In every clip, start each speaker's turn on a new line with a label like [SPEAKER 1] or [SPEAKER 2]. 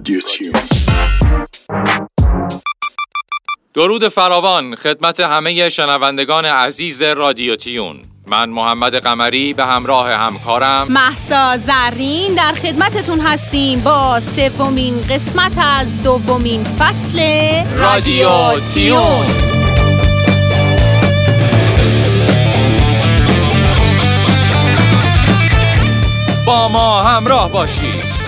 [SPEAKER 1] رادیو تیون.
[SPEAKER 2] درود فراوان خدمت همه شنوندگان عزیز رادیو تیون. من محمد قمری به همراه همکارم.
[SPEAKER 3] محسا زرین در خدمتتون هستیم با سومین قسمت از دومین فصل
[SPEAKER 2] رادیو تیون. با ما همراه باشید.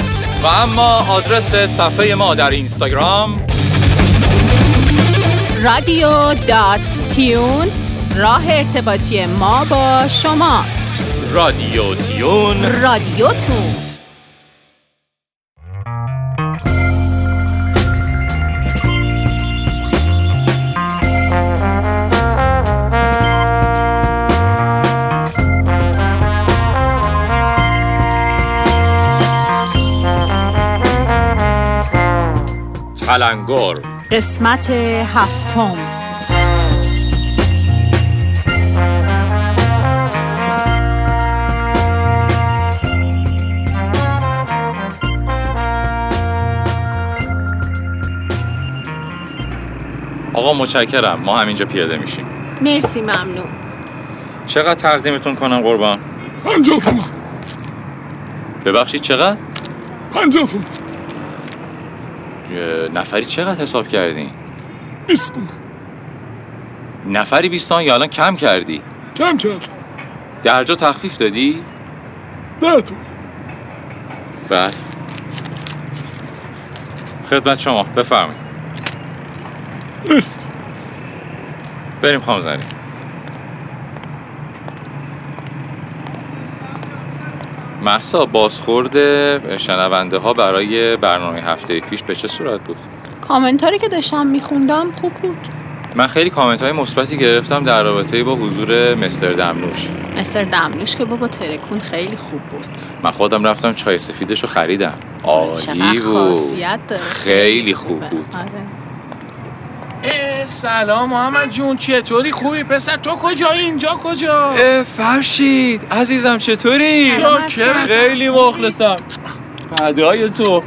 [SPEAKER 2] و اما آدرس صفحه ما در اینستاگرام.
[SPEAKER 3] رادیو دات تیون راه ارتباطی ما با شماست.
[SPEAKER 2] رادیو تیون.
[SPEAKER 3] رادیوتون
[SPEAKER 2] تلنگر
[SPEAKER 3] قسمت هفتم.
[SPEAKER 2] آقا متشکرم ما همینجا پیاده میشیم.
[SPEAKER 3] مرسی ممنون.
[SPEAKER 2] چقدر تقدیمتون کنم قربان؟
[SPEAKER 1] پنجاه تومن.
[SPEAKER 2] ببخشید چقدر؟
[SPEAKER 1] پنجاه تومن.
[SPEAKER 2] نفری چقدر حساب کردین؟
[SPEAKER 1] بیست
[SPEAKER 2] نفری بیستان یا الان کم کردی؟
[SPEAKER 1] کم کردم.
[SPEAKER 2] درجا تخفیف دادی؟
[SPEAKER 1] ده تومن
[SPEAKER 2] بله. خدمت شما بفرمایید. بریم خانم زنی محسا بازخورد شنونده ها برای برنامه هفته پیش به چه صورت بود؟
[SPEAKER 3] کامنتاری که داشتم میخوندم خوب بود.
[SPEAKER 2] من خیلی کامنت های مثبتی گرفتم در رابطه با حضور مستر دمنوش.
[SPEAKER 3] مستر دمنوش که بابا ترکون خیلی خوب بود.
[SPEAKER 2] من خودم رفتم چای سفیدش رو خریدم. عالی بود. خیلی خوب بود.
[SPEAKER 3] آره.
[SPEAKER 4] سلام محمد جون چطوری؟ خوبی؟ پسر تو کجایی اینجا کجا؟
[SPEAKER 2] فرشید. عزیزم چطوری؟
[SPEAKER 4] شاکرم.
[SPEAKER 2] خیلی مخلصم. فدای تو.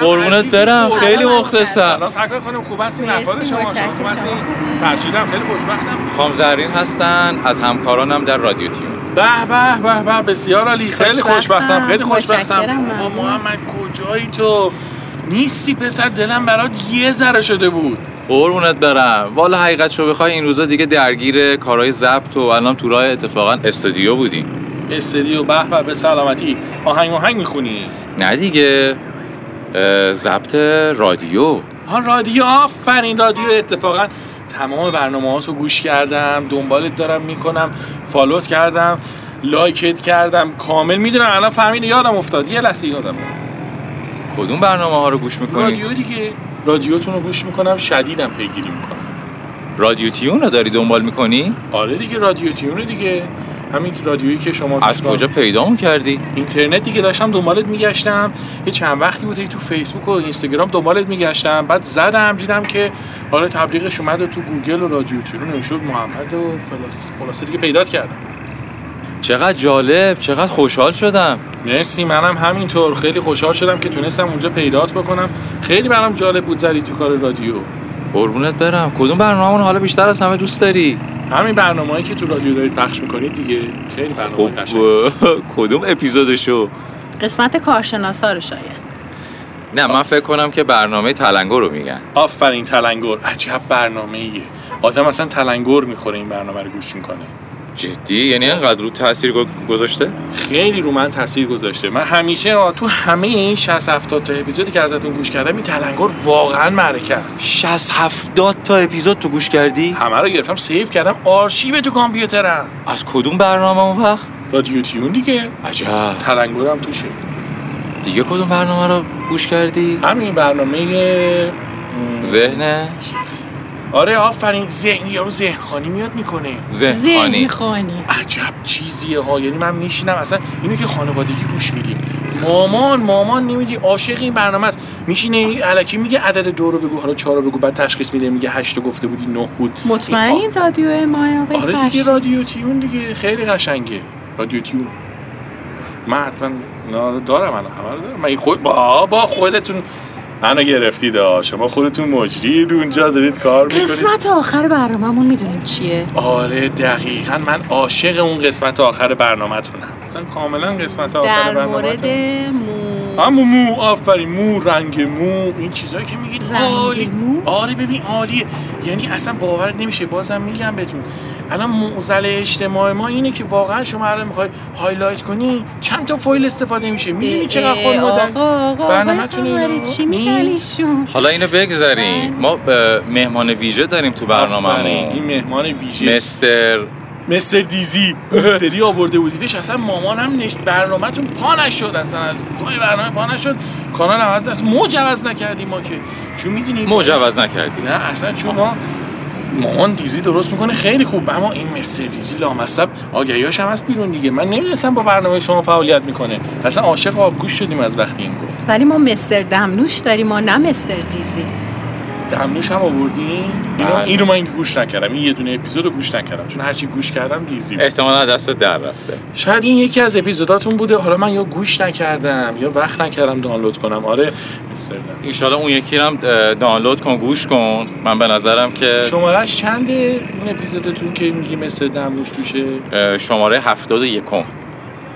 [SPEAKER 2] قربونت. برم. خیلی. مخلصم.
[SPEAKER 4] سلام. سرکار خانم خوب هستین احوال شما. خوب هستین فرشیدم خیلی خوشبختم.
[SPEAKER 2] خام زرین هستن. از همکارانم در رادیو تیون.
[SPEAKER 4] به به به به. بسیار عالی. خیلی
[SPEAKER 3] خوشبختم.
[SPEAKER 4] خیلی خوشبختم. محمد کجایی تو؟ نیستی پسر دلم برات یه ذره شده بود.
[SPEAKER 2] قربونت برم. والا حقیقت رو بخوای این روزا دیگه درگیر کارهای ضبط و الان تو راه اتفاقا استودیو بودیم
[SPEAKER 4] استدیو به به به سلامتی. آهنگ آهنگ می‌خونی؟
[SPEAKER 2] نه دیگه. ضبط رادیو.
[SPEAKER 4] ها رادیو آفرین. رادیو اتفاقا تمام برنامه رو گوش کردم دنبالت دارم می‌کنم follow ت کردم like ت کردم. کامل می‌دونم الان فهمید یادم افتاد. یه لحظه یادم.
[SPEAKER 2] کدوم برنامه ها رو گوش می‌کنی؟
[SPEAKER 4] رادیو دیگه. رادیوتون رو گوش می‌کنم شدیدم پیگیری می‌کنم.
[SPEAKER 2] رادیو تیون رو داری دنبال می‌کنی؟
[SPEAKER 4] آره دیگه رادیو تیونه دیگه. همین رادیویی که شما
[SPEAKER 2] از کجا پیدامون کردی؟
[SPEAKER 4] اینترنت دیگه داشتم دنبالت میگشتم. یه چند وقتی بود تو فیسبوک و اینستاگرام دنبالت میگشتم. بعد زدم دیدم که آره تبلیغش اومد تو گوگل و رادیو تیرون نمی‌شد محمد و فلاس خلاصه دیگه پیدات کردم.
[SPEAKER 2] چقدر جالب چقدر خوشحال شدم.
[SPEAKER 4] مرسی منم همینطور. خیلی خوشحال شدم که تونستم اونجا پیدات بکنم. خیلی برام جالب بود زدی تو کار رادیو.
[SPEAKER 2] قربونت برم. کدوم برنامه حالا بیشتر از همه دوست داری؟
[SPEAKER 4] همین برنامه‌ای که تو رادیو دارید پخش می‌کنید دیگه. خیلی برنامه
[SPEAKER 2] خب
[SPEAKER 4] قشنگ.
[SPEAKER 2] کدوم اپیزودشو؟
[SPEAKER 3] قسمت کارشناسا رو شاید.
[SPEAKER 2] نه من فکر کنم که برنامه تلنگر رو میگن.
[SPEAKER 4] آفرین تلنگر عجب برنامه‌ایه. آدم اصلا تلنگر می‌خوره این برنامه رو گوش می‌کنه.
[SPEAKER 2] جدی؟ یعنی انقدر رو تاثیر گذاشته؟
[SPEAKER 4] خیلی رو من تاثیر گذاشته. من همیشه تو همه این 60 70 تا اپیزودی که ازتون گوش کردم این تلنگر واقعا معرکه است.
[SPEAKER 2] 60 70 تا اپیزود تو گوش کردی؟
[SPEAKER 4] همه رو گرفتم save کردم آرشیو تو کامپیوترم.
[SPEAKER 2] از کدوم برنامه اون وقت؟
[SPEAKER 4] رادیو تیون دیگه.
[SPEAKER 2] عجب.
[SPEAKER 4] تلنگرم توشه.
[SPEAKER 2] دیگه کدوم برنامه رو گوش کردی؟
[SPEAKER 4] همین برنامه
[SPEAKER 2] ذهن
[SPEAKER 4] آره آفرین. ذهن یارو ذهن خانی میاد می‌کنه.
[SPEAKER 2] ذهن خانی
[SPEAKER 3] خانی
[SPEAKER 4] عجب چیزیه ها. یعنی من میشینم اصلا اینو که خانوادگی گوش میدیم مامان مامان نمیدی عاشق این برنامه است. میشینه الکی میگه عدد دو رو بگو حالا چهار رو بگو بعد تشخیص میده میگه هشت رو گفته بودی نه بود.
[SPEAKER 3] مطمئنین رادیو ما آقای
[SPEAKER 4] آره؟ دیگه رادیو تیون دیگه. خیلی قشنگه. رادیو تیون. من حتما رو دارم الان همه رو دارم. من خود با با خودتون منو گرفتید ها شما خودتون مجرید اونجا دارید کار می‌کنید.
[SPEAKER 3] قسمت آخر برنامه‌مون می‌دونیم چیه؟
[SPEAKER 4] آره دقیقا من عاشق اون قسمت آخر برنامه‌تونم. اصلا کاملا قسمت آخر
[SPEAKER 3] در مورد
[SPEAKER 4] برنامه
[SPEAKER 3] مو
[SPEAKER 4] همون مو آفرین مو رنگ مو این چیزایی که میگید
[SPEAKER 3] رنگ
[SPEAKER 4] عالی.
[SPEAKER 3] مو؟
[SPEAKER 4] آره ببین عالیه. یعنی اصلا باورت نمیشه بازم میگم بهتون. الان معضل اجتماع ما اینه که واقعا شما الان می‌خوای هایلایت کنی چند تا فایل استفاده میشه. می‌دونی چقدر خود مدل برنامه‌تون
[SPEAKER 3] آقای
[SPEAKER 4] اینو
[SPEAKER 3] قمری، چی
[SPEAKER 2] حالا اینو بگذاریم ما به مهمان ویژه داریم تو
[SPEAKER 4] آفرین، این مهمان ویژه.
[SPEAKER 2] مستر
[SPEAKER 4] مستر دیزی. سری آورده بودیدش اصلا مامانم نش... برنامهتون پا نشد اصلا. از پای برنامه پا نشد. کانال عوض است موج عوض نکردیم ما که. چون می‌دونی
[SPEAKER 2] مجوز نکردی.
[SPEAKER 4] نه اصلا چون ما مامان دیزی درست می‌کنه خیلی خوب. اما این مستر دیزی لامصب آگهیاش هم هست بیرون دیگه. من نمی‌دونستم با برنامه شما فعالیت می‌کنه. اصلا عاشق آبگوش شدیم از وقتی این گفت.
[SPEAKER 3] ولی ما مستر دمنوش داریم ما نه مستر دیزی.
[SPEAKER 4] دمنوش هم آوردین اینو
[SPEAKER 2] بله.
[SPEAKER 4] اینو من گوش نکردم. این یه دونه اپیزود رو گوش نکردم. چون هرچی گوش کردم دیزی بود.
[SPEAKER 2] احتمالا دست در رفته.
[SPEAKER 4] شاید این یکی از اپیزوداتون بوده. حالا من یا گوش نکردم یا وقت نکردم دانلود کنم. آره مستر.
[SPEAKER 2] ایشالا اون یکی رو هم دانلود کن گوش کن. من به نظرم که
[SPEAKER 4] شمارش چنده؟ اون اپیزودتون که میگی مستر دمنوش توشه؟
[SPEAKER 2] شماره هفتاد یکم.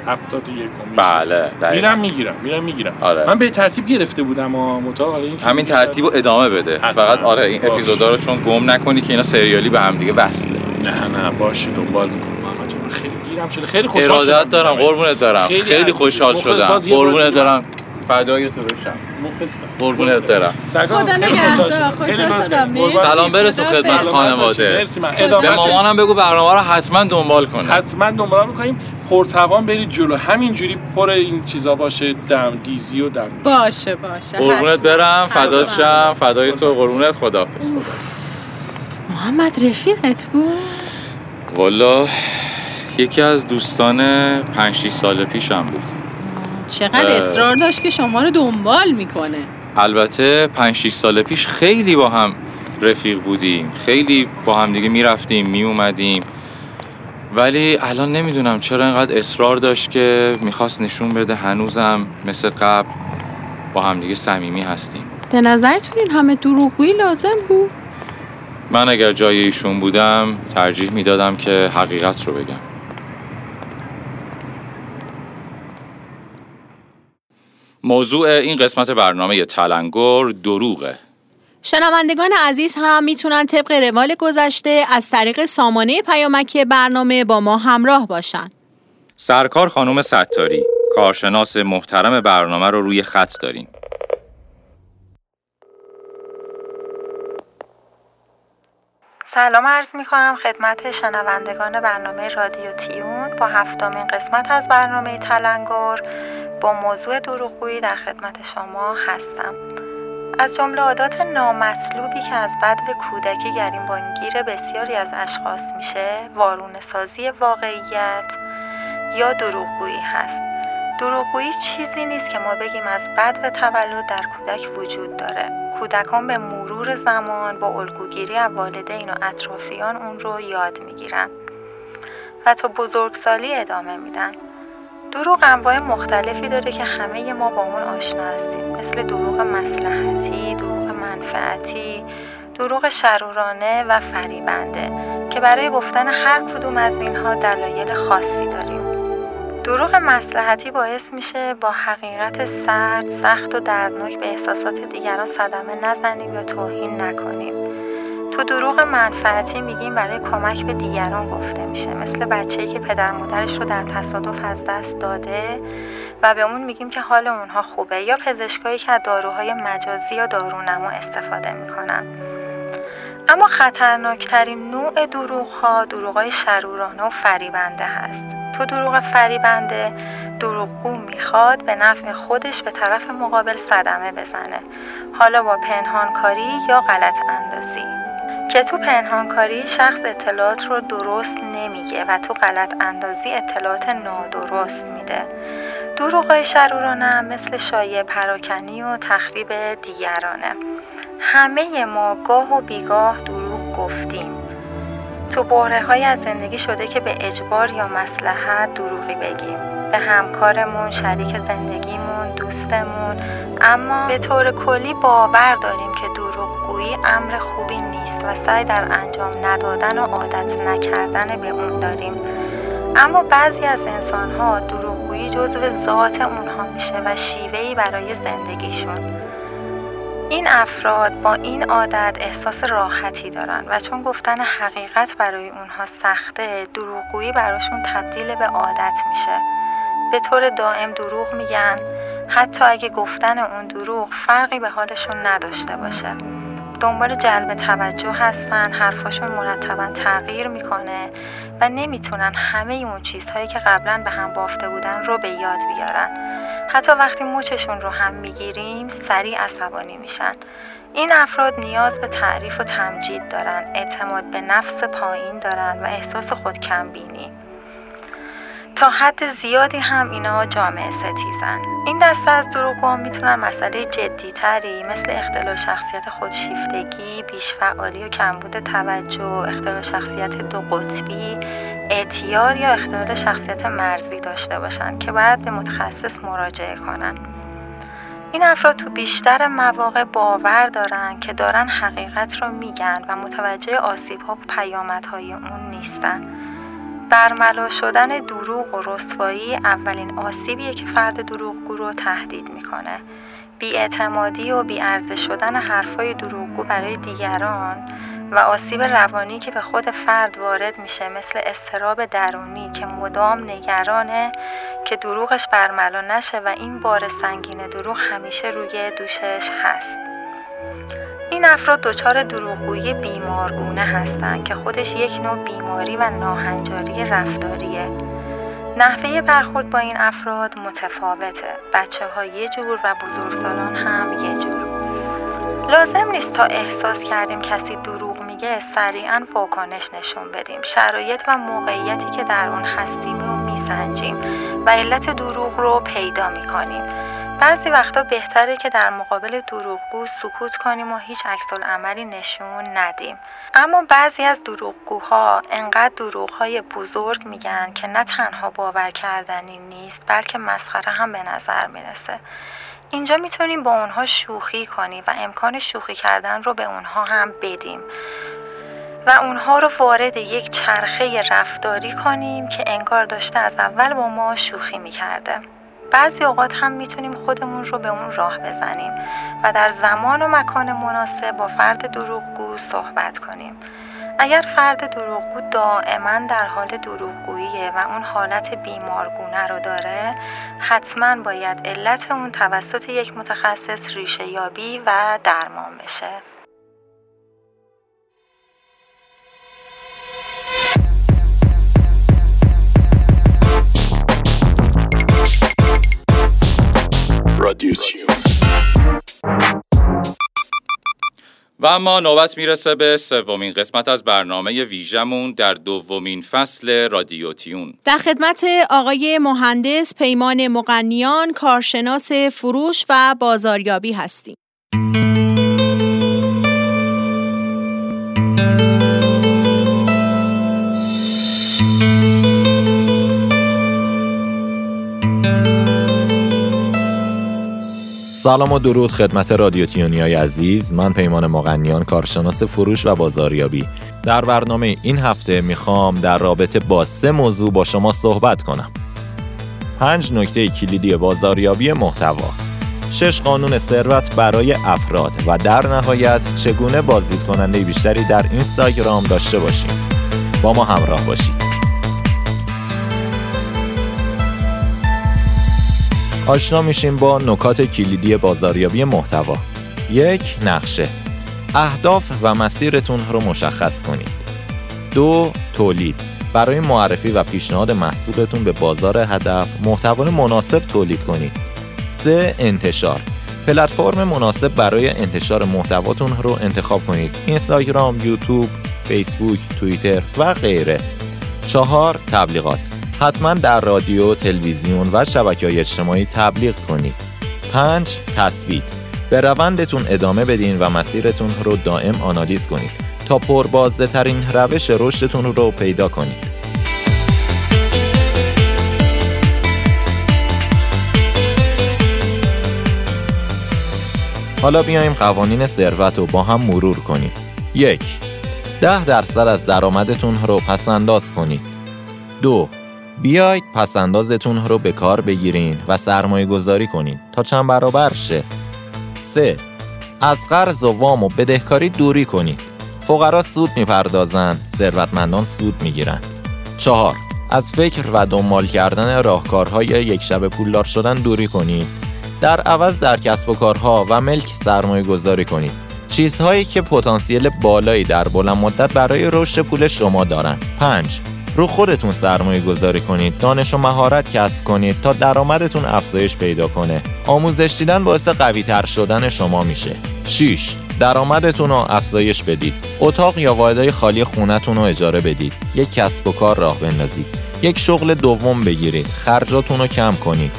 [SPEAKER 4] هفتاد و یکم میشه.
[SPEAKER 2] بله دقیقاً.
[SPEAKER 4] میرم می‌گیرم میرم می‌گیرم
[SPEAKER 2] آره.
[SPEAKER 4] من به ترتیب گرفته بودم متا حالا این
[SPEAKER 2] همین ترتیب رو ادامه بده
[SPEAKER 4] حتما.
[SPEAKER 2] فقط آره این. اپیزودا رو چون گم نکنی که اینا سریالی به هم دیگه وصله
[SPEAKER 4] نه نه باشه دنبال می‌کنم محمد جان خیلی دیرم شده خیلی خوشحال شدم
[SPEAKER 2] ارادت دارم قربونت دارم
[SPEAKER 4] خیلی
[SPEAKER 2] خیلی. خوشحال. شدم قربونت. دارم فدای تو بشم.
[SPEAKER 4] مخلصم.
[SPEAKER 2] قربونت برم
[SPEAKER 3] خدا نگهدار.
[SPEAKER 4] خوشحال شدم.
[SPEAKER 2] سلام برسون خدمت. خانواده.
[SPEAKER 4] مرسی من. ادامه
[SPEAKER 2] به مامانم بگو برنامه رو حتما دنبال کنه.
[SPEAKER 4] حتما دنبال می‌کنیم. پرتوان برید جلو. همینجوری پر این چیزا باشه. دم دیزی و دم.
[SPEAKER 3] باشه باشه.
[SPEAKER 2] قربونت. برم. فدات. شم. فدای تو. قربونت. خداحافظ.
[SPEAKER 3] محمد رفیقت بود؟
[SPEAKER 2] والا یکی از دوستان 5 6 سال پیشم بود.
[SPEAKER 3] چقدر. اصرار داشت که شما رو دنبال می‌کنه.
[SPEAKER 2] البته 5 6 سال پیش خیلی با هم رفیق بودیم. خیلی با هم دیگه می‌رفتیم میومدیم ولی الان نمی‌دونم چرا اینقدر اصرار داشت که می‌خواست نشون بده هنوزم مثل قبل با هم دیگه صمیمی هستیم.
[SPEAKER 3] به نظرتون این همه دروغگویی لازم بود؟
[SPEAKER 2] من اگر جای ایشون بودم ترجیح می‌دادم که حقیقت رو بگم. موضوع این قسمت برنامه تلنگر دروغه.
[SPEAKER 3] شنوندگان عزیز هم می‌تونن طبق روال گذشته از طریق سامانه پیامکی برنامه با ما همراه باشن.
[SPEAKER 2] سرکار خانم ستاری کارشناس محترم برنامه رو روی خط داریم.
[SPEAKER 5] سلام عرض می کنم خدمت شنوندگان برنامه رادیو تیون با هفتمین قسمت از برنامه تلنگر با موضوع دروغگویی در خدمت شما هستم. از جمله عادات نامطلوبی که از بد کودکی گریبانگیر بسیاری از اشخاص میشه وارونه سازی واقعیت یا دروغگویی هست. دروغگویی چیزی نیست که ما بگیم از بد و تولد در کودک وجود داره. کودکان به مرور زمان با الگوگیری از والدین و اطرافیان اون رو یاد می‌گیرن و تا بزرگسالی ادامه میدن. دروغ انواع مختلفی داره که همه ما با اون آشنا هستیم. مثل دروغ مسلحتی، دروغ منفعتی، دروغ شرورانه و فریبنده که برای گفتن هر کدوم از اینها دلایل خاصی دروغ مسلحتی باعث میشه با حقیقت سرد، سخت و دردناک به احساسات دیگران صدمه نزنیم یا توهین نکنیم. تو دروغ منفعتی میگیم برای کمک به دیگران گفته میشه مثل بچه‌ای که پدر مادرش رو در تصادف از دست داده و به اون میگیم که حال اونها خوبه یا پزشکایی که از داروهای مجازی یا دارونما استفاده می‌کنن. اما خطرناکترین نوع دروغ ها دروغ های شرورانه و فریبنده هست. تو دروغ فریبنده دروغگو می‌خواد به نفع خودش به طرف مقابل صدمه بزنه. حالا با پنهانکاری یا غلط اندازی. که تو پنهانکاری شخص اطلاعات رو درست نمیگه و تو غلط اندازی اطلاعات نادرست میده. دروغ شرورانه هم مثل شایع پراکنی و تخریب دیگرانه. همه ما گاه و بیگاه دروغ گفتیم. تو بحره های از زندگی شده که به اجبار یا مسلحت دروغی بگیم. به همکارمون، شریک زندگیمون، دوستمون. اما به طور کلی باور داریم که دروغگویی امر خوبی نیست و سعی در انجام ندادن و عادت نکردن به اون داریم. اما بعضی از انسان ها دروغگویی جزو ذات اونها میشه و شیوهی برای زندگیشون. این افراد با این عادت احساس راحتی دارن و چون گفتن حقیقت برای اونها سخته دروغگویی براشون تبدیل به عادت میشه. به طور دائم دروغ میگن. حتی اگه گفتن اون دروغ فرقی به حالشون نداشته باشه. دنبال جلب توجه هستن حرفاشون مرتبا تغییر می‌کنه. و نمی‌تونن همه اون چیزهایی که قبلا به هم بافته بودن رو به یاد بیارن. حتی وقتی موچشون رو هم می‌گیریم سریع عصبانی میشن. این افراد نیاز به تعریف و تمجید دارن اعتماد به نفس پایین دارن و احساس خود بینی تا حد زیادی هم اینا جامعه ستیزن. این دسته از دروغگوها می‌تونن مسئله جدیتری مثل اختلال شخصیت خودشیفتگی بیشفعالی و کمبود توجه اختلال شخصیت دو قطبی اعتیاد یا اختلال شخصیت مرزی داشته باشن که باید به متخصص مراجعه کنن. این افراد تو بیشتر مواقع باور دارن که دارن حقیقت رو میگن و متوجه آسیب ها و پیامدهای اون نیستن. برملا شدن دروغ و رسوایی اولین آسیبیه که فرد دروغگو رو تهدید می‌کنه. بیاعتمادی و بیارزش شدن حرفای دروغگو برای دیگران و آسیب روانی که به خود فرد وارد میشه مثل استراب درونی که مدام نگرانه که دروغش برملا نشه و این بار سنگین دروغ همیشه روی دوشش هست. این افراد دچار دروغگویی بیمارگونه هستند که خودش یک نوع بیماری و ناهنجاری رفتاریه. نحوه برخورد با این افراد متفاوته. بچه ها یه جور و بزرگسالان هم یه جور. لازم نیست تا احساس کردیم کسی دروغ میگه سریعا واکنش نشون بدیم. شرایط و موقعیتی که در اون هستیم رو میسنجیم و علت دروغ رو پیدا می‌کنیم. بعضی وقتا بهتره که در مقابل دروغگو سکوت کنیم و هیچ عکس عملی نشون ندیم. اما بعضی از دروغگوها انقدر دروغهای بزرگ میگن که نه تنها باور کردنی نیست بلکه مسخره هم به نظر می‌رسه. اینجا می‌تونیم با اونها شوخی کنیم و امکان شوخی کردن رو به اونها هم بدیم. و اونها رو وارد یک چرخه رفتاری کنیم که انگار داشته از اول با ما شوخی می‌کرده. بعضی اوقات هم می‌تونیم خودمون رو به اون راه بزنیم و در زمان و مکان مناسب با فرد دروغگو صحبت کنیم. اگر فرد دروغگو دائما در حال دروغگوییه و اون حالت بیمارگونه رو داره حتما باید علت اون توسط یک متخصص ریشه یابی و درمان بشه.
[SPEAKER 2] رادیوسیوم و اما نوبت می‌رسه به سومین قسمت از برنامه ویژمون در دومین فصل رادیوتیون
[SPEAKER 3] در خدمت آقای مهندس پیمان مقنیان کارشناس فروش و بازاریابی هستیم.
[SPEAKER 6] سلام و درود خدمت رادیو تیونی عزیز. من پیمان مغنیان کارشناس فروش و بازاریابی. در برنامه این هفته می‌خوام در رابطه با سه موضوع با شما صحبت کنم. پنج نکته کلیدی بازاریابی محتوا. شش قانون ثروت برای افراد و در نهایت چگونه بازدید کننده بیشتری در اینستاگرام داشته باشیم. با ما همراه باشید. آشنا میشیم با نکات کلیدی بازاریابی محتوا. یک نقشه. اهداف و مسیرتون رو مشخص کنید. دو تولید. برای معرفی و پیشنهاد محصولتون به بازار هدف محتوا مناسب تولید کنید. سه انتشار. پلتفرم مناسب برای انتشار محتواتون رو انتخاب کنید. اینستاگرام، یوتیوب، فیسبوک، توییتر و غیره. چهار تبلیغات. حتما در رادیو، تلویزیون و شبکه های اجتماعی تبلیغ کنید. 5. تثبیت به روندتون ادامه بدین و مسیرتون رو دائم آنالیز کنید تا پربازده ترین روش رشدتون رو پیدا کنید. حالا بیایم قوانین ثروت رو با هم مرور کنیم. یک ده درصد از درآمدتون رو پس انداز کنید. دو بیایید پس اندازتون رو به کار بگیرین و سرمایه گذاری کنید تا چند برابر شه. سه از قرض و وام و بدهکاری دوری کنید. فقرا سود می‌پردازن، ثروتمندان سود می‌گیرن. چهار از فکر و دنبال کردن راهکارهای یک شب پولدار شدن دوری کنید. در عوض در کسب و کارها و ملک سرمایه گذاری کنید. چیزهایی که پتانسیل بالایی در بلند مدت برای رشد پول شما دارن. 5. رو خودتون سرمایه گذاری کنید دانش و مهارت کسب کنید تا درآمدتون افزایش پیدا کنه. آموزش دیدن باعث قوی تر شدن شما میشه. 6 درآمدتون رو افزایش بدید. اتاق یا واحدهای خالی خونتون رو اجاره بدید. یک کسب و کار راه بندازید. یک شغل دوم بگیرید. خرجاتون رو کم کنید.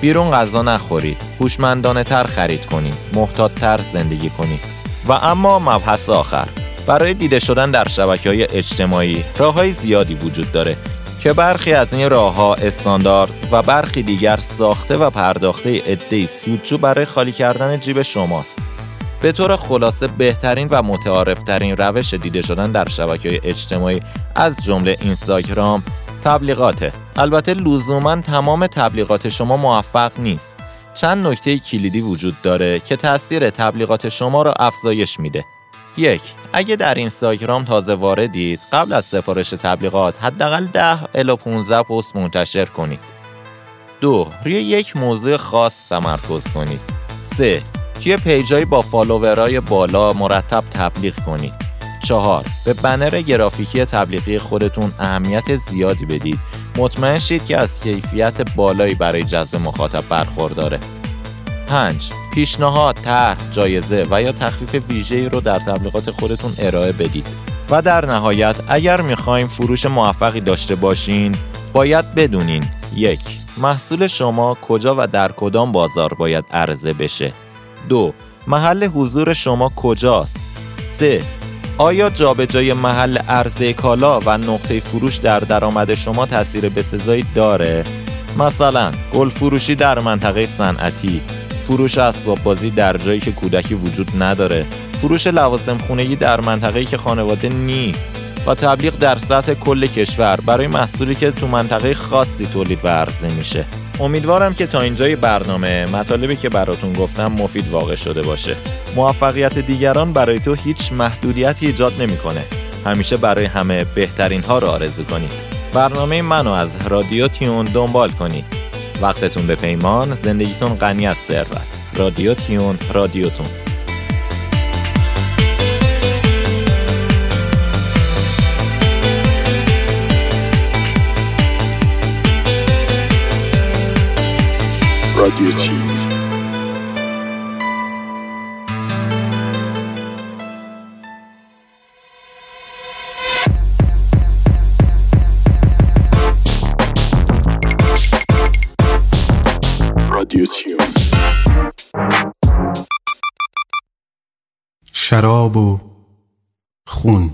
[SPEAKER 6] بیرون غذا نخورید. هوشمندانه تر خرید کنید. محتاط تر زندگی کنید. و اما مبحث آخر. برای دیده شدن در شبکه های اجتماعی راه های زیادی وجود داره که برخی از این راه ها استاندارد و برخی دیگر ساخته و پرداخته عدهای سودجو برای خالی کردن جیب شماست. به طور خلاصه بهترین و متعارفترین روش دیده شدن در شبکه های اجتماعی از جمله اینستاگرام تبلیغاته. البته لزوما تمام تبلیغات شما موفق نیست. چند نکته کلیدی وجود داره که تاثیر تبلیغات شما را افزایش میده. یک اگه در اینستاگرام تازه واردید قبل از سفارش تبلیغات حداقل 10 الی 15 پست منتشر کنید. دو روی یک موضوع خاص تمرکز کنید. سه توی پیجای با فالوورای بالا مرتب تبلیغ کنید. چهار به بنر گرافیکی تبلیغی خودتون اهمیت زیادی بدید. مطمئن شید که از کیفیت بالایی برای جذب مخاطب برخورداره. 5. پیشنهاد، طرح، جایزه و یا تخفیف ویژه‌ای رو در تبلیغات خودتون ارائه بدید. و در نهایت اگر می‌خوایم فروش موفقی داشته باشین باید بدونین یک محصول شما کجا و در کدام بازار باید عرضه بشه دو محل حضور شما کجاست سه آیا جابجایی محل عرضه کالا و نقطه فروش در درآمد شما تاثیر بسزایی داره مثلا گل فروشی در منطقه صنعتی فروش اسباب بازی در جایی که کودکی وجود نداره. فروش لوازم خونگی در منطقه‌ای که خانواده نیست و تبلیغ در سطح کل کشور برای محصولی که تو منطقه خاصی تولید و عرضه میشه. امیدوارم که تا اینجای برنامه مطالبی که براتون گفتم مفید واقع شده باشه. موفقیت دیگران برای تو هیچ محدودیتی ایجاد نمی‌کنه. همیشه برای همه بهترین ها رو آرزو کنید برنامه منو از رادیو تیون دنبال کنید وقتتون به پیمان. زندگیتون غنی از ثروت رادیو تیون رادیوتون
[SPEAKER 1] رادیو تیون.
[SPEAKER 7] شراب و خون.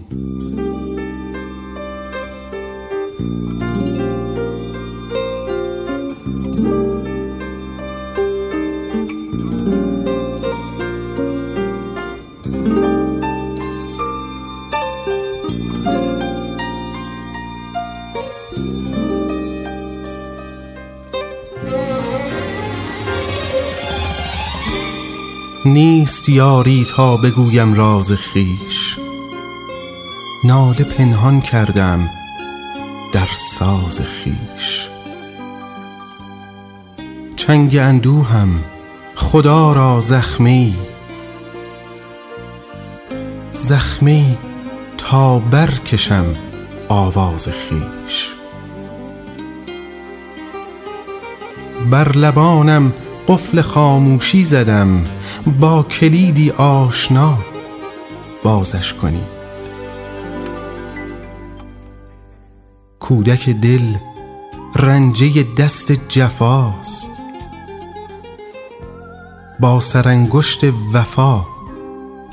[SPEAKER 7] نیست یاری تا بگویم راز خیش ناله پنهان کردم در ساز خیش چنگ اندوهم خدا را زخمی. زخمی تا برکشم آواز خیش بر لبانم قفل خاموشی زدم با کلیدی آشنا بازش کنید کودک دل رنجه دست جفاست. با سرانگشت وفا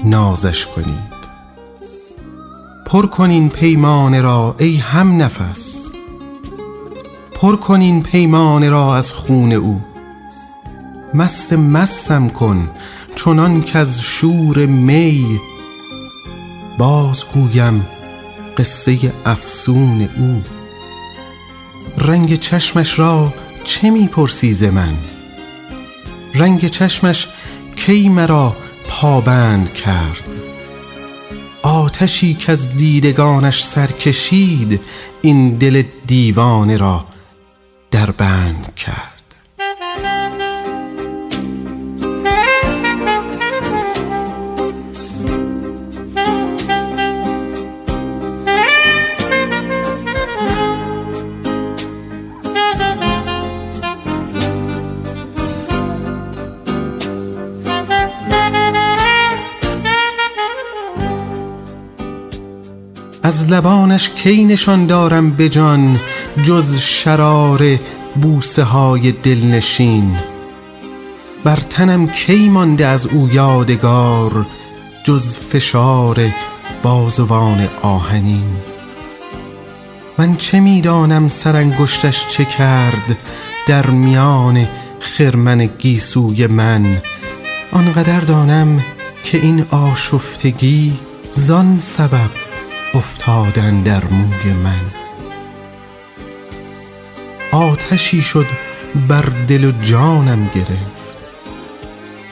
[SPEAKER 7] نازش کنید. پر کنین پیمانه را ای هم نفس پر کنین پیمانه را از خون او. مست مستم کن چنان که از شور می. باز گویم قصه افسون او. رنگ چشمش را چه می‌پرسی ز من؟ رنگ چشمش کی مرا پابند کرد؟ آتشی که از دیدگانش سر کشید این دل دیوانه را در بند کرد. از لبانش کی نشان دارم به جان جز شرار بوسه های دلنشین. بر تنم کی مانده از او یادگار جز فشار بازوان آهنین. من چه می‌دانم سرانگشتش چه کرد در میان خرمن گیسوی من؟ آنقدر دانم که این آشفتگی زان سبب افتادن در موی من. آتشی شد بر دل و جانم گرفت.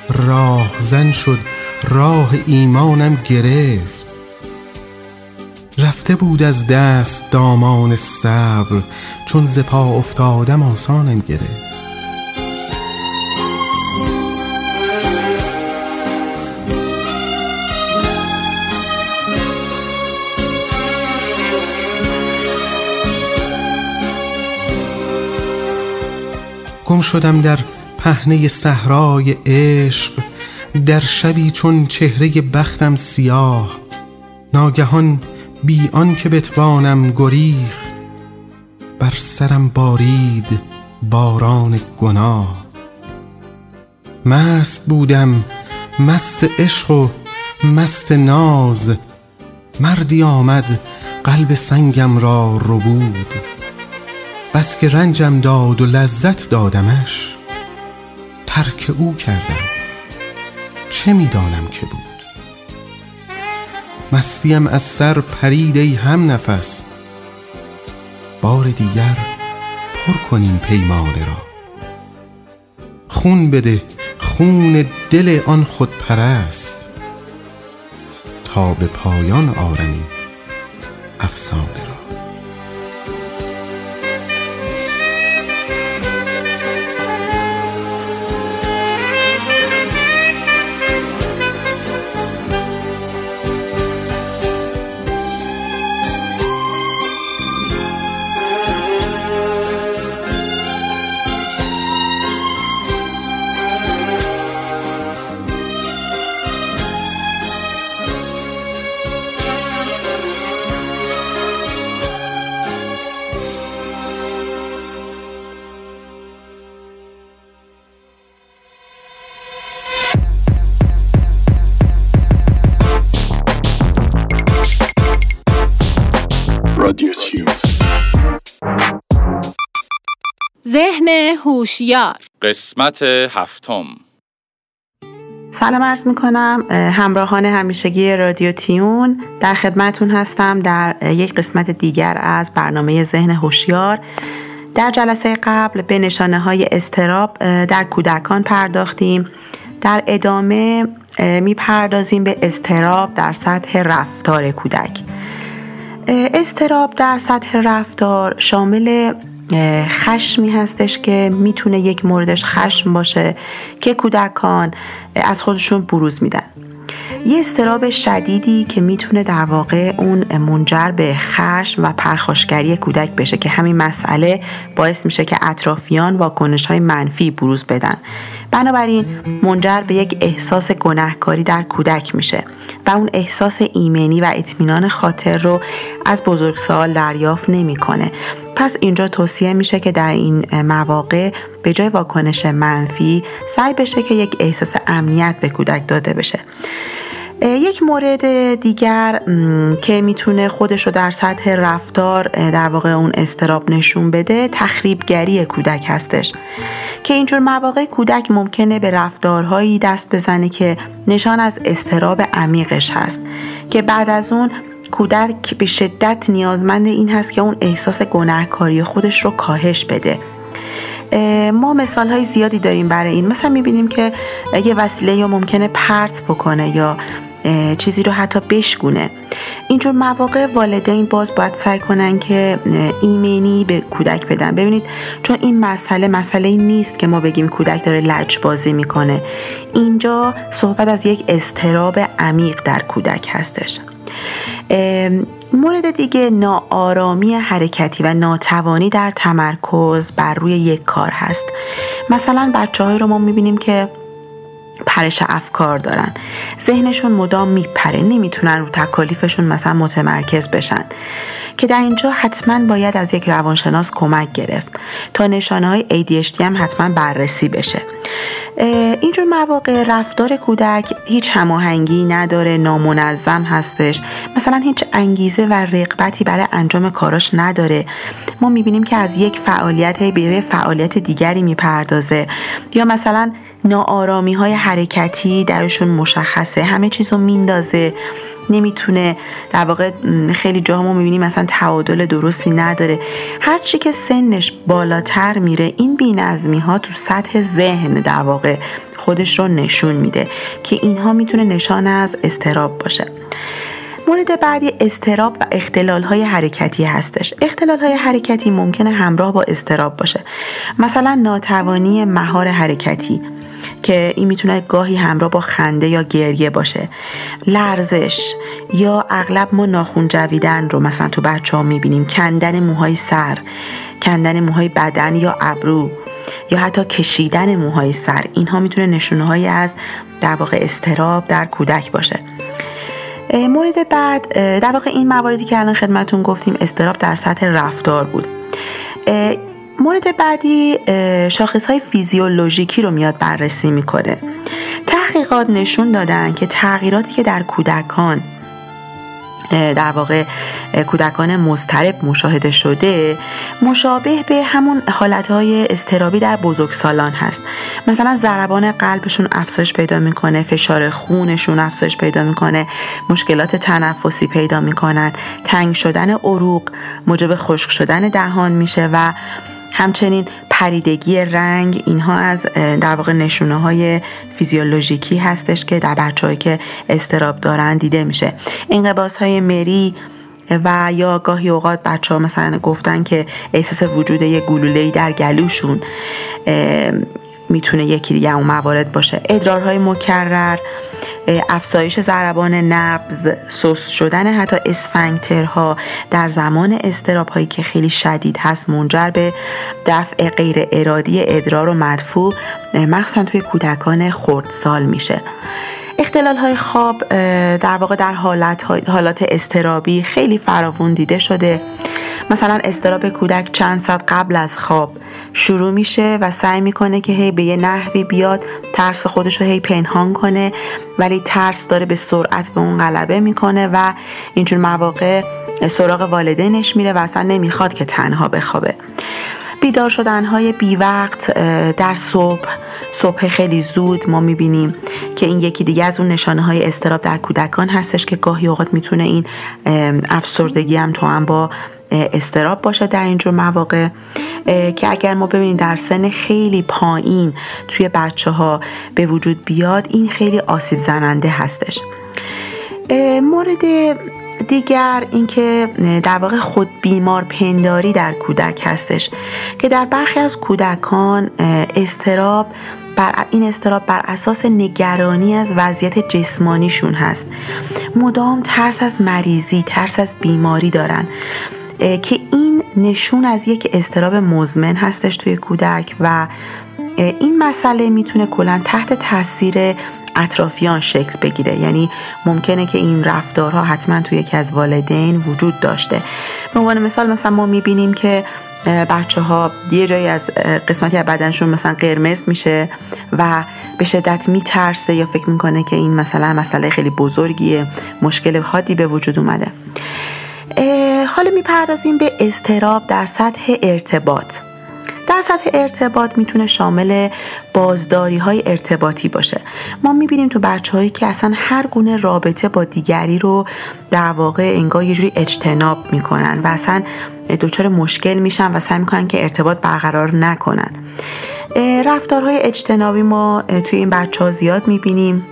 [SPEAKER 7] راه زن شد راه ایمانم گرفت. رفته بود از دست دامان صبر چون ز پا افتادم آسانم گرفت. گم شدم در پهنه صحرای عشق در شبی چون چهره بختم سیاه. ناگهان بی آن که بتوانم گریخت بر سرم بارید باران گناه. مست بودم مست عشق و مست ناز مردی آمد قلب سنگم را ربود. بس که رنجم داد و لذت دادمش ترک او کردم. چه می‌دانم که بود؟ مستیم از سر پرید ای هم نفس. بار دیگر پر کنیم پیمانه را. خون بده خون دل آن خود پرست تا به پایان آرمیم افسانه را.
[SPEAKER 3] هوشیار.
[SPEAKER 2] قسمت هفتم.
[SPEAKER 8] سلام عرض می کنم همراهان همیشگی رادیو تیون. در خدمتون هستم در یک قسمت دیگر از برنامه ذهن هوشیار. در جلسه قبل به نشانه های استراب در کودکان پرداختیم. در ادامه می پردازیم به استراب در سطح رفتار کودک. استراب در سطح رفتار شامل خشمی هستش که می‌تونه یک موردش خشم باشه که کودکان از خودشون بروز میدن. یه استراب شدیدی که می‌تونه در واقع اون منجر به خشم و پرخاشگری کودک بشه که همین مسئله باعث میشه که اطرافیان واکنش های منفی بروز بدن. بنابراین منجر به یک احساس گناهکاری در کودک میشه. و اون احساس ایمنی و اطمینان خاطر رو از بزرگسال دریافت نمی‌کنه. پس اینجا توصیه میشه که در این مواقع به جای واکنش منفی سعی بشه که یک احساس امنیت به کودک داده بشه. یک مورد دیگر که می‌تونه خودش رو در سطح رفتار در واقع اون استراب نشون بده تخریبگری کودک هستش. که اینجور مواقع کودک ممکنه به رفتارهایی دست بزنه که نشان از استراب عمیقش هست. که بعد از اون کودک به شدت نیازمند این هست که اون احساس گناهکاری خودش رو کاهش بده. ما مثال های زیادی داریم برای این. مثلا می‌بینیم که یه وسیله یا ممکنه پرت بکنه یا چیزی رو حتی بشگونه اینجور مواقع والدین باز باید سعی کنن که ایمنی به کودک بدن. ببینید چون این مسئله مسئله نیست که ما بگیم کودک داره لج بازی می‌کنه. اینجا صحبت از یک استراب عمیق در کودک هستش. مورد دیگه ناآرامی حرکتی و ناتوانی در تمرکز بر روی یک کار هست. مثلا بچه رو ما می‌بینیم که پرش افکار دارن. ذهنشون مدام میپره نمی‌تونن رو تکالیفشون مثلا متمرکز بشن. که در اینجا حتما باید از یک روانشناس کمک گرفت. تا نشانه های ADHD هم حتما بررسی بشه. اینجور مواقع رفتار کودک هیچ هماهنگی نداره نامنظم هستش. مثلا هیچ انگیزه و رقبتی برای انجام کاراش نداره. ما می‌بینیم که از یک فعالیت به فعالیت دیگری می‌پردازه. یا مثلا ناآرامی های حرکتی درشون مشخصه همه چیز رو میندازه. نمی‌تونه در واقع خیلی جاها ما می‌بینیم مثلا تعادل درستی نداره. هرچی که سنش بالاتر میره این بینظمی ها تو سطح ذهن در واقع خودش رو نشون میده که اینها می‌تونه نشان از استراب باشه. مورد بعدی استراب و اختلال های حرکتی هستش. اختلال های حرکتی ممکنه همراه با استراب باشه. مثلا ناتوانی مهار حرکتی. که این می‌تونه گاهی همراه با خنده یا گریه باشه. لرزش یا اغلب ما ناخون جویدن رو مثلا تو بچه ها می‌بینیم. کندن موهای سر کندن موهای بدن یا ابرو یا حتی کشیدن موهای سر. اینها می‌تونه نشونه از در واقع استراب در کودک باشه. مورد بعد در واقع این مواردی که الان خدمتون گفتیم استراب در سطح رفتار بود. مورد بعدی شاخص های فیزیولوژیکی رو میاد بررسی می‌کنه. تحقیقات نشون دادن که تغییراتی که در کودکان در واقع کودکان مضطرب مشاهده شده مشابه به همون حالتهای استرابی در بزرگسالان هست. مثلا ضربان قلبشون افزایش پیدا می‌کنه فشار خونشون افزایش پیدا می‌کنه مشکلات تنفسی پیدا می‌کنن تنگ شدن عروق موجب خشک شدن دهان میشه و همچنین پریدگی رنگ اینها از در واقع نشونه های فیزیولوژیکی هستش که در بچه که استراب دارن دیده میشه. انقباس های مری و یا گاهی اوقات بچه ها مثلا گفتن که احساس وجود یک گلوله در گلوشون می‌تونه یکی دیگه اون موارد باشه. ادرارهای مکرر افزایش ضربان نبز سست شدن حتی اسفنگترها در زمان استراب هایی که خیلی شدید هست منجر به دفع غیر ارادی ادرار و مدفوع مخصوصا توی کودکان خردسال میشه. اختلال های خواب در واقع در حالت, حالات استرابی خیلی فراوون دیده شده. مثلا استراب کودک چند ساعت قبل از خواب. شروع میشه و سعی می‌کنه که هی به یه نحوی بیاد ترس خودش رو هی پنهان کنه ولی ترس داره به سرعت به اون غلبه می‌کنه و اینجور مواقع سراغ والدینش میره و اصلا نمی‌خواد که تنها بخوابه. بیدار شدن های بی وقت در صبح صبح خیلی زود ما می‌بینیم که این یکی دیگه از اون نشانه های استراب در کودکان هستش که گاهی اوقات می‌تونه این افسردگی هم تو هم با استراب باشه در اینجور مواقع که اگر ما ببینیم در سن خیلی پایین توی بچه ها به وجود بیاد این خیلی آسیب زننده هستش. مورد دیگر اینکه در واقع خود بیمار پنداری در کودک هستش که در برخی از کودکان استراب بر این استراب بر اساس نگرانی از وضعیت جسمانیشون هست. مدام ترس از مریضی ترس از بیماری دارن. که این نشون از یک استراب مزمن هستش توی کودک و این مسئله می‌تونه کلا تحت تاثیر اطرافیان شکل بگیره. یعنی ممکنه که این رفتارها حتما توی یکی از والدین وجود داشته. به عنوان مثال مثلا ما می‌بینیم که بچه ها یه جایی از قسمتی از بدنشون مثلا قرمز میشه و به شدت میترسه یا فکر می‌کنه که این مثلا مسئله خیلی بزرگیه مشکل حادی به وجود اومده. حالا می‌پردازیم به استراب در سطح ارتباط. در سطح ارتباط می‌تونه شامل بازداری های ارتباطی باشه. ما می‌بینیم تو بچه هایی که اصلا هر گونه رابطه با دیگری رو در واقع انگار یه جوری اجتناب می‌کنن و اصلا دچار مشکل میشن و سعی می‌کنن که ارتباط برقرار نکنن. رفتارهای اجتنابی ما توی این بچه ها زیاد می‌بینیم.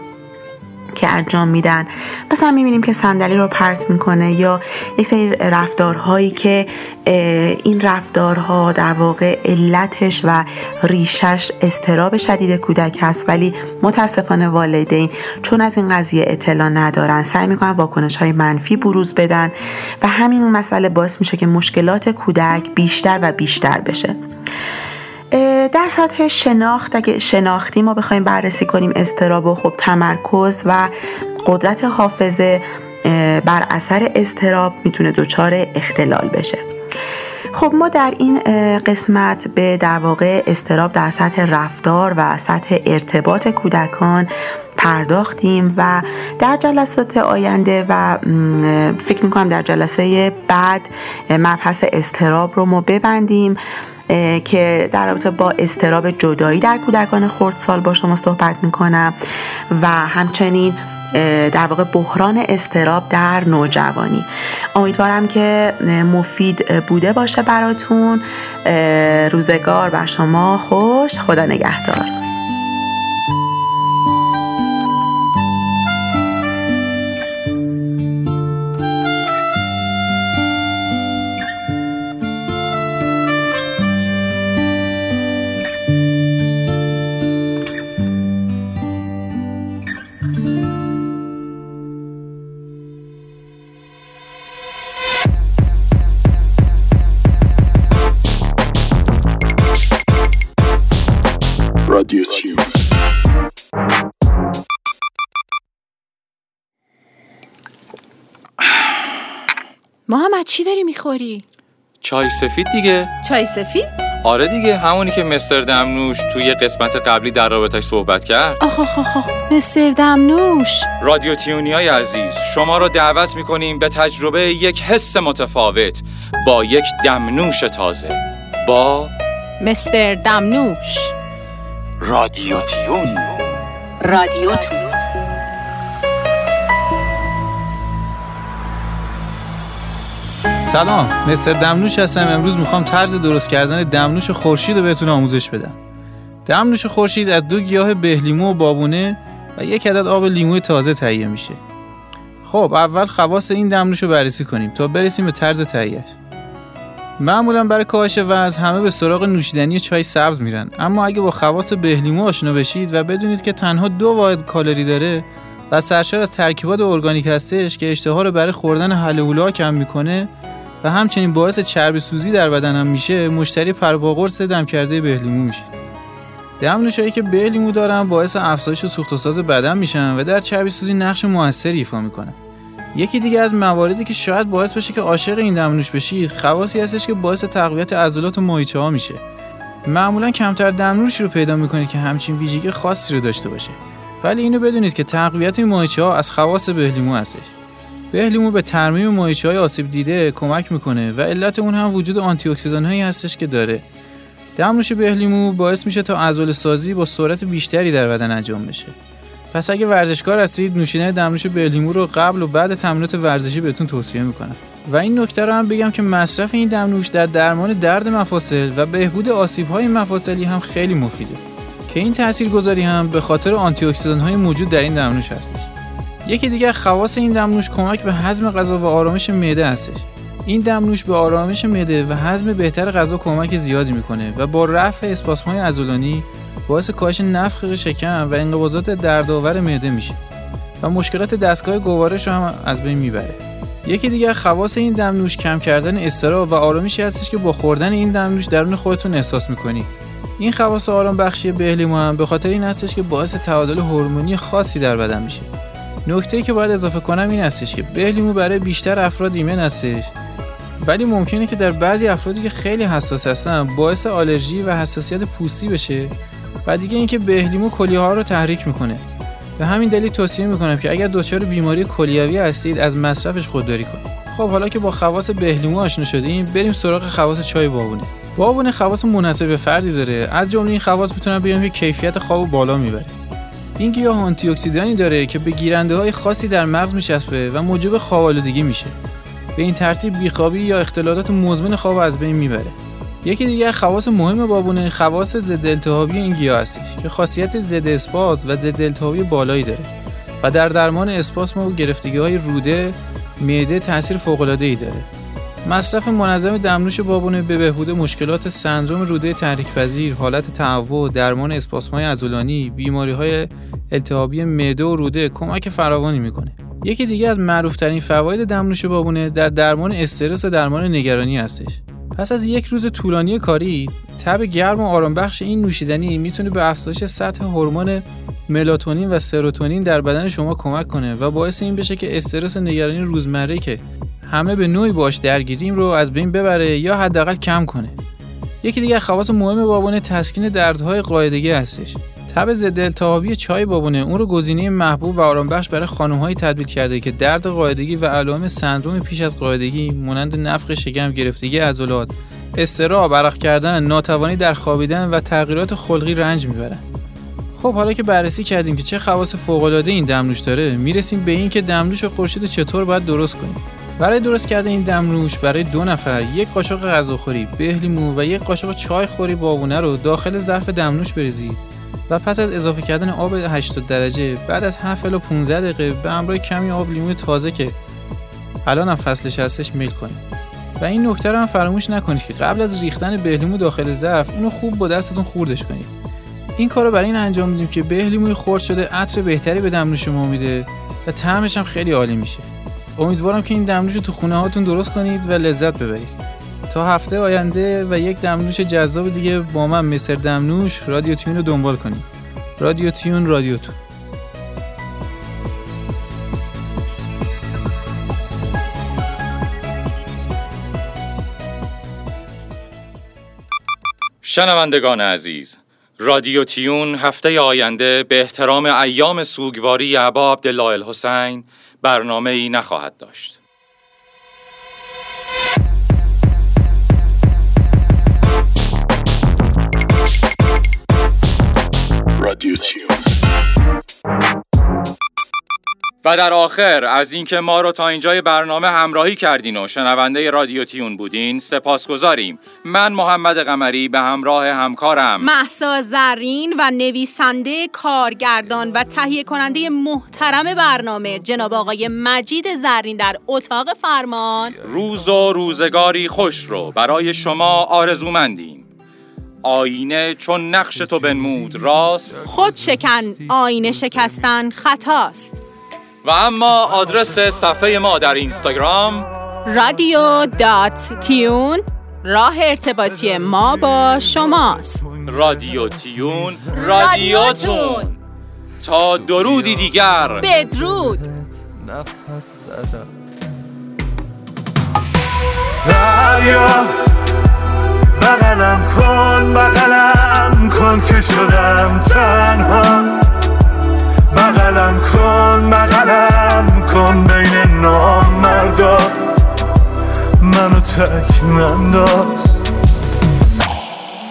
[SPEAKER 8] که انجام میدن. مثلا می‌بینیم که صندلی رو پرت می‌کنه یا یک سری رفتارهایی که این رفتارها در واقع علتش و ریشش استراب شدید کودک هست ولی متاسفانه والدین چون از این قضیه اطلاع ندارن سعی می‌کنن واکنش های منفی بروز بدن و همین مسئله باعث میشه که مشکلات کودک بیشتر و بیشتر بشه. در سطح شناخت اگه شناختی ما بخوایم بررسی کنیم استراب و خب تمرکز و قدرت حافظه بر اثر استراب می‌تونه دچار اختلال بشه. خب ما در این قسمت به در واقع استراب در سطح رفتار و سطح ارتباط کودکان پرداختیم و در جلسات آینده و فکر می‌کنم در جلسه بعد مبحث استراب رو ما ببندیم. که در رابطه با استراب جدایی در کودکان خردسال با شما صحبت می‌کنم و همچنین در واقع بحران استراب در نوجوانی. امیدوارم که مفید بوده باشه براتون. روزگار بر شما خوش. خدا نگهدار.
[SPEAKER 3] داری می‌خوری؟
[SPEAKER 2] چای سفید دیگه.
[SPEAKER 3] چای سفید؟
[SPEAKER 2] آره دیگه همونی که مستر دمنوش توی قسمت قبلی در رابطش صحبت کرد.
[SPEAKER 3] آخ آخ آخ مستر دمنوش.
[SPEAKER 2] رادیو تیونی عزیز شما را دعوت می‌کنیم به تجربه یک حس متفاوت با یک دمنوش تازه. با
[SPEAKER 3] مستر دمنوش.
[SPEAKER 1] رادیو تیون.
[SPEAKER 3] رادیو تیون.
[SPEAKER 9] سلام. مستر دمنوش هستم. امروز می‌خوام طرز درست کردن دمنوش خورشید رو بهتون آموزش بدم. دمنوش خورشید از دو گیاه بهلیمو و بابونه و یک عدد آب لیموی تازه تهیه میشه. خب اول خواص این دمنوش رو بررسی کنیم تا برسیم به طرز تهیهش معمولا برای کاهش وزن همه به سراغ نوشیدنی چای سبز میرن. اما اگه با خواص بهلیمو آشنا بشید و بدونید که تنها دو واحد کالری داره و سرشار از ترکیبات ارگانیک هستش که اشتها رو برای خوردن حلهولا کم می‌کنه و همچنین باعث چربی سوزی در بدن هم میشه مشتری پرباقرس دم کرده بهلیمو میشید دم نوشایی که بهلیمو دارن باعث افزایش سوخت و ساز بدن میشن و در چربی سوزی نقش موثری ایفا می‌کنن یکی دیگه از مواردی که شاید باعث بشه که عاشق این دمنوش بشید خواصی هستش که باعث تقویت عضلات و ماهیچه ها میشه. معمولا کمتر دمنوشی رو پیدا می‌کنید که همچین ویژگی خاصی رو داشته باشه. ولی اینو بدونید که تقویت ماهیچه ها از خواص بهلیمو هستش. بهلیمو به ترمیم ماهیچه های آسیب دیده کمک می‌کنه و علت اون هم وجود آنتی هایی هستش که داره. دمنوش بهلیمو باعث میشه تا عضله سازی با سرعت بیشتری در بدن انجام بشه. پس اگه ورزشکار هستید نوشیدن دمنوش بهلیمو رو قبل و بعد تمرینات ورزشی بهتون توصیه می‌کنم. و این نکته رو هم بگم که مصرف این دمنوش در درمان درد مفاصل و بهبود آسیب های مفاصلی هم خیلی مفیده. که این تاثیرگذاری هم به خاطر آنتی های موجود در این دمنوش هستش. یکی دیگر خواص این دمنوش کمک به هضم غذا و آرامش معده هستش. این دمنوش به آرامش معده و هضم بهتر غذا کمک زیادی می‌کنه و با رفع اسپاسم‌های عضلانی باعث کاهش نفخ شکم و انقباضات دردآور معده میشه و مشکلات دستگاه گوارش رو هم از بین می‌بره. یکی دیگر خواص این دمنوش کم کردن استرا و آرامشی هستش که با خوردن این دمنوش درون خودتون احساس می‌کنی. این خواص آرام بخشی بهلیمو هم به خاطر این هستش که باعث تعادل هورمونی خاصی در بدن میشه. نکته که باید اضافه کنم این هستش که بهلیمو برای بیشتر افراد ایمن هستش ولی ممکنه که در بعضی افرادی که خیلی حساس هستن باعث آلرژی و حساسیت پوستی بشه و دیگه اینکه بهلیمو کلیه ها رو تحریک می‌کنه. به همین دلیل توصیه می‌کنم که اگر دچار بیماری کلیوی هستید از مصرفش خودداری کنید. خب حالا که با خواص بهلیمو آشنا شدیم بریم سراغ خواص چای بابونه بابونه خواص مناسب به فردی داره. از جمله این خواص می‌تونن بگم که کیفیت خواب بالا می‌بره. این گیاه آنتی اکسیدانی داره که به گیرنده های خاصی در مغز میچسبه و موجب خواب آلودگی میشه. به این ترتیب بیخوابی یا اختلالات مزمن خواب از بین می‌بره. یکی دیگه خواص مهم بابونه خواص ضد التهابی این گیاه هستش که خاصیت ضد اسپاز و ضد التهابی بالایی داره و در درمان اسپاسم و گرفتگی های روده معده تاثیر فوق العاده ای داره. مصرف منظم دمنوش بابونه به بهبود مشکلات سندروم روده تحریک‌پذیر، حالت تهوع، درمان اسپاسم‌های عضلانی، بیماری‌های التهابی معده و روده کمک فراوانی می‌کنه. یکی دیگه از معروفترین فواید دمنوش بابونه در درمان استرس و درمان نگرانی هستش. پس از یک روز طولانی کاری، تب گرم و آرامبخش این نوشیدنی می‌تونه به افزایش سطح هورمون ملاتونین و سروتونین در بدن شما کمک کنه و باعث این بشه که استرس و نگرانی روزمره که همه به نوعی باش درگیریم رو از بین ببره یا حداقل کم کنه. یکی دیگه خواص مهم بابونه تسکین دردهای قاعدگی هستش. تب ضد التهابی چای بابونه اون رو گزینه محبوب و آرامبخش برای خانم‌هایی تدوین کرده که درد قاعدگی و علائم سندروم پیش از قاعدگی مانند نفخ شکم گرفتگی عضلات استرا عرق کردن ناتوانی در خوابیدن و تغییرات خلقی رنج می‌برن خب حالا که بررسی کردیم که چه خواص فوق‌العاده این دمنوش داره می‌رسیم به این که دمنوش خورشید چطور باید درست کنیم برای درست کرده این دمنوش برای دو نفر یک قاشق غذاخوری بهلیمو و یک قاشق چای خوری بابونه رو داخل ظرف دمنوش بریزید. و پس از اضافه کردن آب 80 درجه بعد از 7 الی 15 دقیقه به همراه کمی آب لیمو تازه که الان هم فصلش هستش میل کنید. و این نکته رو هم فراموش نکنید که قبل از ریختن بهلیمو داخل ظرف اونو خوب با دستتون خوردش کنید. این کارو برای این انجام میدیم که بهلیموی خرد شده عطر بهتری به دمنوش شما میده و طعمش هم خیلی عالی میشه. امیدوارم که این دمنوش تو خونه هاتون درست کنید و لذت ببرید. تا هفته آینده و یک دمنوش جذاب دیگه با من مستر دمنوش رادیو تیون رو دنبال کنید. رادیو تیون رادیو تو.
[SPEAKER 2] شنوندگان عزیز رادیو تیون هفته آینده به احترام ایام سوگواری عبا عبدالله الحسین برنامه ای نخواهد داشت. و در آخر از اینکه ما رو تا اینجای برنامه همراهی کردین و شنونده رادیو تیون بودین سپاسگزاریم. من محمد قمری به همراه همکارم.
[SPEAKER 3] محسا زرین و نویسنده کارگردان و تهیه کننده محترم برنامه جناب آقای مجید زرین در اتاق فرمان.
[SPEAKER 2] روز و روزگاری خوش رو برای شما آرزومندیم. آینه چون نقش تو بنمود راست؟
[SPEAKER 3] خود شکن آینه شکستن خطاست.
[SPEAKER 2] و اما آدرس صفحه ما در اینستاگرام.
[SPEAKER 3] رادیو دات تیون راه ارتباطی ما با شماست.
[SPEAKER 2] رادیو تیون رادیوتون. تا درودی دیگر.
[SPEAKER 3] بدرود.
[SPEAKER 10] نفس بغلم کن بغلم کن که شدم تنها. بغلم کن بغلم کن بین مردا. منو تک ننداز.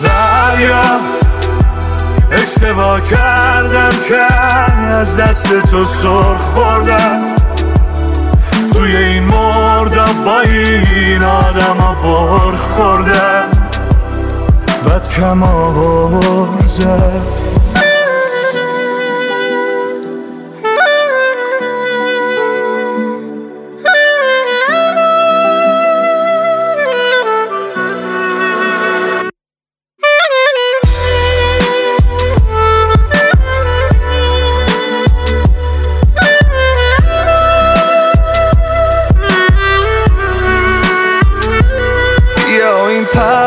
[SPEAKER 10] دریا اشتباه کردم که از دست تو سر خوردم. توی این مردم با این آدم ها بر خوردم. بد کم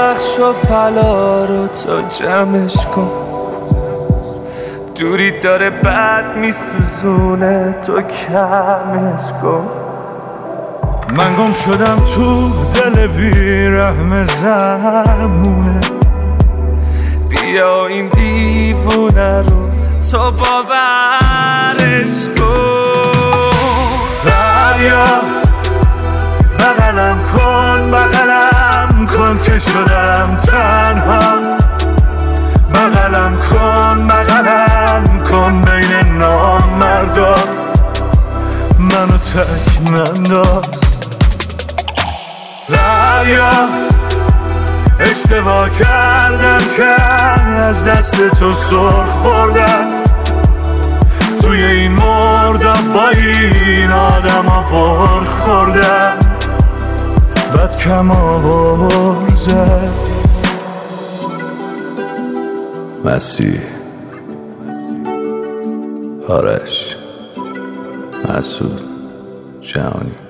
[SPEAKER 10] آورده پلا رو تو جمعش کن. دوری داره بد میسوزونه تو کمش کن. من گم شدم تو دل بیرحم زمونه. بیا این دیوونه رو تو باورش کن. بیا بغلم کن بغلم شدم تنها. بغلم کن بغلم کن بین نامردا. منو تک ننداز. ریا اشتباه کردم که از دست تو سر خوردم. توی این مردم با این آدم ها بر خوردم. بد کم آورزه مسیح. آرش. مسعود. جهانی.